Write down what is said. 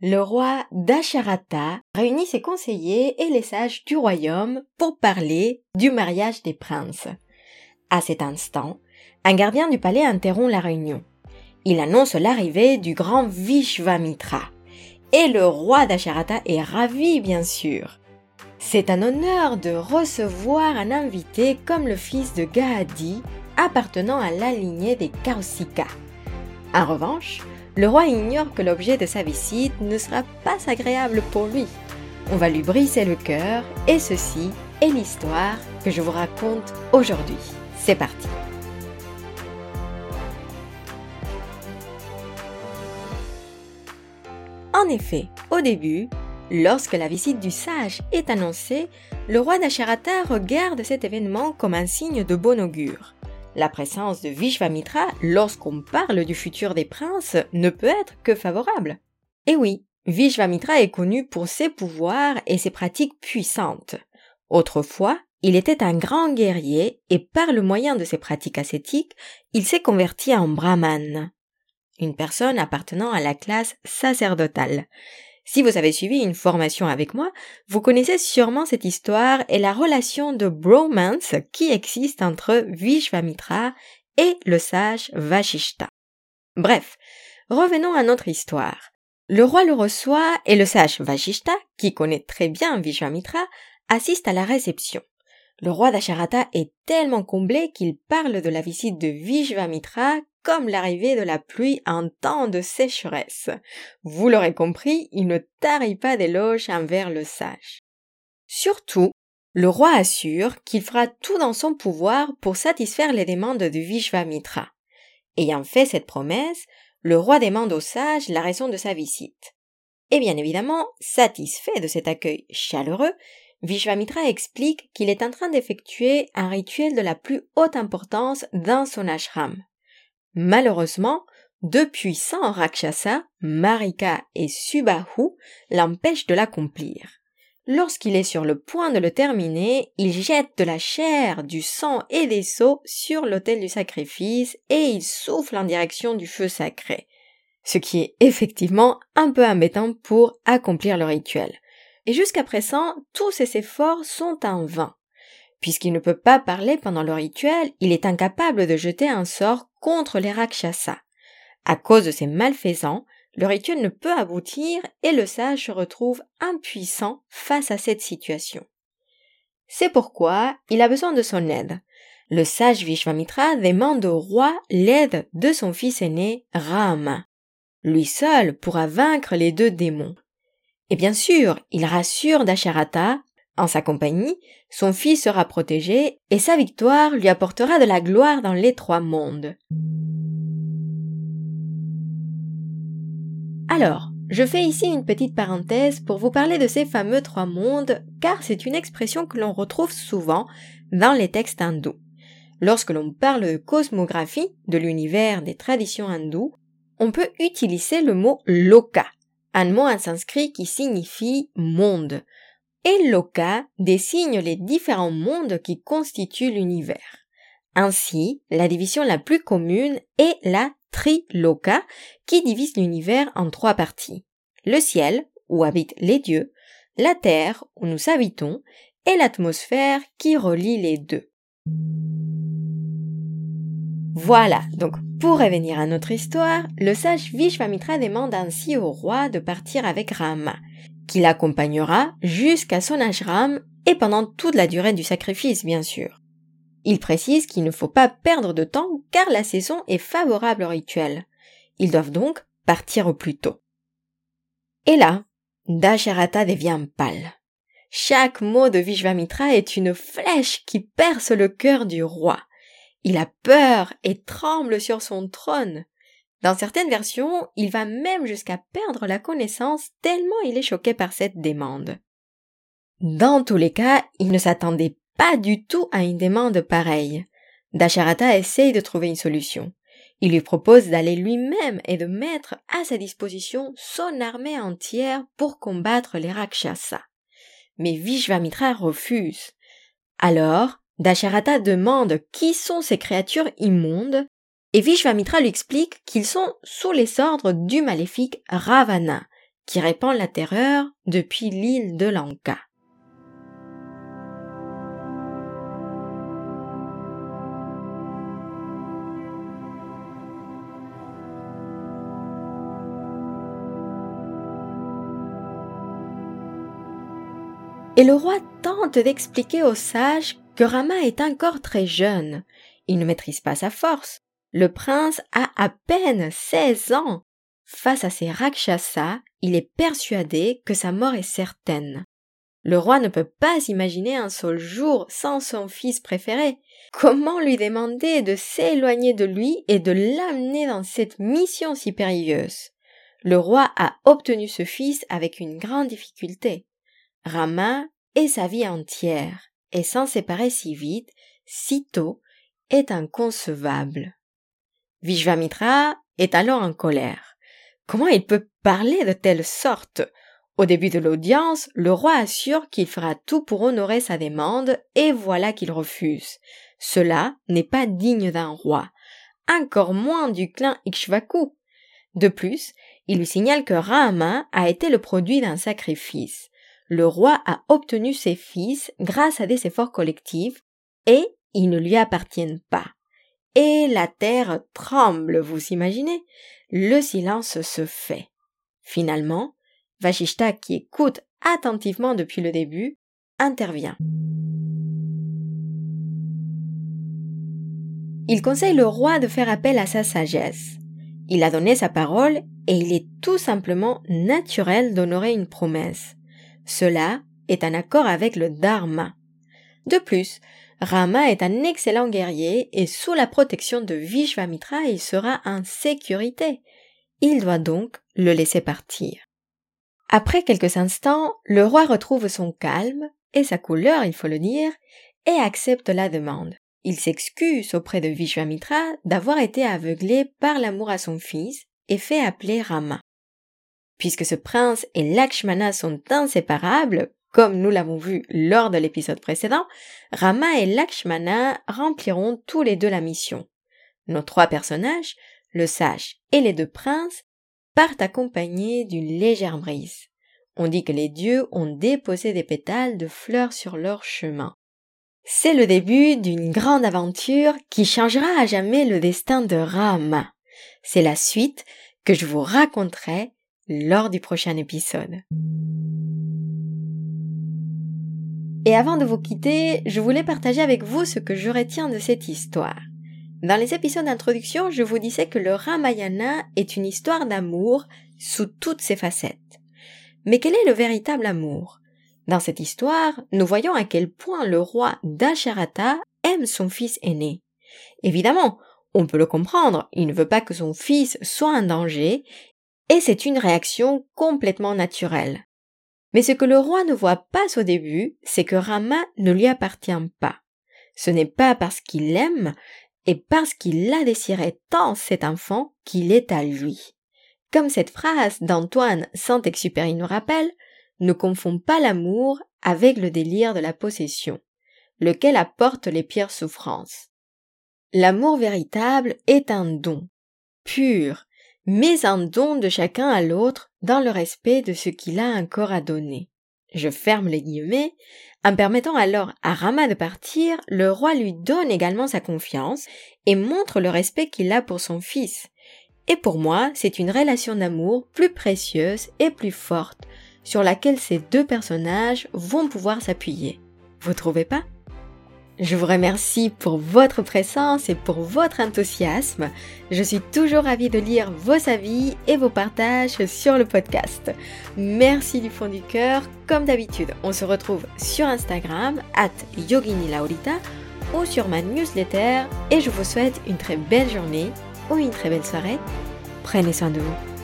le roi Dasharata réunit ses conseillers et les sages du royaume pour parler du mariage des princes. À cet instant, un gardien du palais interrompt la réunion. Il annonce l'arrivée du grand Vishvamitra. Et le roi Dasharata est ravi, bien sûr. C'est un honneur de recevoir un invité comme le fils de Gahadi, appartenant à la lignée des Kausika. En revanche, le roi ignore que l'objet de sa visite ne sera pas agréable pour lui. On va lui briser le cœur et ceci est l'histoire que je vous raconte aujourd'hui. C'est parti. En effet, au début, lorsque la visite du sage est annoncée, le roi d'Asharata regarde cet événement comme un signe de bon augure. La présence de Vishvamitra, lorsqu'on parle du futur des princes, ne peut être que favorable. Et oui, Vishvamitra est connu pour ses pouvoirs et ses pratiques puissantes. Autrefois, il était un grand guerrier et par le moyen de ses pratiques ascétiques, il s'est converti en brahman, une personne appartenant à la classe sacerdotale. Si vous avez suivi une formation avec moi, vous connaissez sûrement cette histoire et la relation de bromance qui existe entre Vishvamitra et le sage Vashishta. Bref, revenons à notre histoire. Le roi le reçoit et le sage Vashishta, qui connaît très bien Vishvamitra, assiste à la réception. Le roi d'Asharata est tellement comblé qu'il parle de la visite de Vishvamitra l'arrivée de la pluie en temps de sécheresse. Vous l'aurez compris, il ne tarit pas d'éloges envers le sage. Surtout, le roi assure qu'il fera tout dans son pouvoir pour satisfaire les demandes de Vishvamitra. Ayant fait cette promesse, le roi demande au sage la raison de sa visite. Et bien évidemment, satisfait de cet accueil chaleureux, Vishvamitra explique qu'il est en train d'effectuer un rituel de la plus haute importance dans son ashram. Malheureusement, deux puissants Rakshasa, Marika et Subahu, l'empêchent de l'accomplir. Lorsqu'il est sur le point de le terminer, il jette de la chair, du sang et des seaux sur l'autel du sacrifice et il souffle en direction du feu sacré. Ce qui est effectivement un peu embêtant pour accomplir le rituel. Et jusqu'à présent, tous ses efforts sont en vain. Puisqu'il ne peut pas parler pendant le rituel, il est incapable de jeter un sort contre les Rakshasas. À cause de ces malfaisants, le rituel ne peut aboutir et le sage se retrouve impuissant face à cette situation. C'est pourquoi il a besoin de son aide. Le sage Vishvamitra demande au roi l'aide de son fils aîné Rama. Lui seul pourra vaincre les deux démons. Et bien sûr, il rassure Dasharata en sa compagnie, son fils sera protégé et sa victoire lui apportera de la gloire dans les trois mondes. Alors, je fais ici une petite parenthèse pour vous parler de ces fameux trois mondes, car c'est une expression que l'on retrouve souvent dans les textes hindous. Lorsque l'on parle de cosmographie, de l'univers des traditions hindoues, on peut utiliser le mot loka, un mot en sanskrit qui signifie monde, et Loka désigne les différents mondes qui constituent l'univers. Ainsi, la division la plus commune est la Triloka, qui divise l'univers en trois parties. Le ciel, où habitent les dieux, la terre, où nous habitons, et l'atmosphère qui relie les deux. Voilà, donc pour revenir à notre histoire, le sage Vishvamitra demande ainsi au roi de partir avec Rama qui l'accompagnera jusqu'à son ashram et pendant toute la durée du sacrifice, bien sûr. Il précise qu'il ne faut pas perdre de temps car la saison est favorable au rituel. Ils doivent donc partir au plus tôt. Et là, Dasharata devient pâle. Chaque mot de Vishvamitra est une flèche qui perce le cœur du roi. Il a peur et tremble sur son trône. Dans certaines versions, il va même jusqu'à perdre la connaissance tellement il est choqué par cette demande. Dans tous les cas, il ne s'attendait pas du tout à une demande pareille. Dasharata essaye de trouver une solution. Il lui propose d'aller lui-même et de mettre à sa disposition son armée entière pour combattre les Rakshasas. Mais Vishvamitra refuse. Alors, Dasharata demande qui sont ces créatures immondes et Vishvamitra lui explique qu'ils sont sous les ordres du maléfique Ravana, qui répand la terreur depuis l'île de Lanka. Et le roi tente d'expliquer aux sages que Rama est encore très jeune. Il ne maîtrise pas sa force. Le prince a à peine 16 ans. Face à ces Rakshasas, il est persuadé que sa mort est certaine. Le roi ne peut pas imaginer un seul jour sans son fils préféré. Comment lui demander de s'éloigner de lui et de l'amener dans cette mission si périlleuse? Le roi a obtenu ce fils avec une grande difficulté. Rama et sa vie entière, et s'en séparer si vite, si tôt, est inconcevable. Vishvamitra est alors en colère. Comment il peut parler de telle sorte? Au début de l'audience, le roi assure qu'il fera tout pour honorer sa demande, et voilà qu'il refuse. Cela n'est pas digne d'un roi, encore moins du clan Ikshvaku. De plus, il lui signale que Rama a été le produit d'un sacrifice le roi a obtenu ses fils grâce à des efforts collectifs et ils ne lui appartiennent pas. Et la terre tremble, vous imaginez Le silence se fait. Finalement, Vashishta, qui écoute attentivement depuis le début, intervient. Il conseille le roi de faire appel à sa sagesse. Il a donné sa parole et il est tout simplement naturel d'honorer une promesse. Cela est un accord avec le Dharma. De plus, Rama est un excellent guerrier et sous la protection de Vishvamitra il sera en sécurité. Il doit donc le laisser partir. Après quelques instants, le roi retrouve son calme et sa couleur, il faut le dire, et accepte la demande. Il s'excuse auprès de Vishvamitra d'avoir été aveuglé par l'amour à son fils et fait appeler Rama. Puisque ce prince et Lakshmana sont inséparables, comme nous l'avons vu lors de l'épisode précédent, Rama et Lakshmana rempliront tous les deux la mission. Nos trois personnages, le sage et les deux princes, partent accompagnés d'une légère brise. On dit que les dieux ont déposé des pétales de fleurs sur leur chemin. C'est le début d'une grande aventure qui changera à jamais le destin de Rama. C'est la suite que je vous raconterai lors du prochain épisode. Et avant de vous quitter, je voulais partager avec vous ce que je retiens de cette histoire. Dans les épisodes d'introduction, je vous disais que le Ramayana est une histoire d'amour sous toutes ses facettes. Mais quel est le véritable amour? Dans cette histoire, nous voyons à quel point le roi Dasharata aime son fils aîné. Évidemment, on peut le comprendre, il ne veut pas que son fils soit en danger et c'est une réaction complètement naturelle. Mais ce que le roi ne voit pas au début, c'est que Rama ne lui appartient pas. Ce n'est pas parce qu'il l'aime et parce qu'il l'a désiré tant cet enfant qu'il est à lui. Comme cette phrase d'Antoine Saint-Exupéry nous rappelle, ne confond pas l'amour avec le délire de la possession, lequel apporte les pires souffrances? L'amour véritable est un don, pur, mais un don de chacun à l'autre dans le respect de ce qu'il a encore à donner. Je ferme les guillemets. En permettant alors à Rama de partir, le roi lui donne également sa confiance et montre le respect qu'il a pour son fils. Et pour moi, c'est une relation d'amour plus précieuse et plus forte sur laquelle ces deux personnages vont pouvoir s'appuyer. Vous trouvez pas? Je vous remercie pour votre présence et pour votre enthousiasme. Je suis toujours ravie de lire vos avis et vos partages sur le podcast. Merci du fond du cœur. Comme d'habitude, on se retrouve sur Instagram, at yoginilaurita ou sur ma newsletter et je vous souhaite une très belle journée ou une très belle soirée. Prenez soin de vous.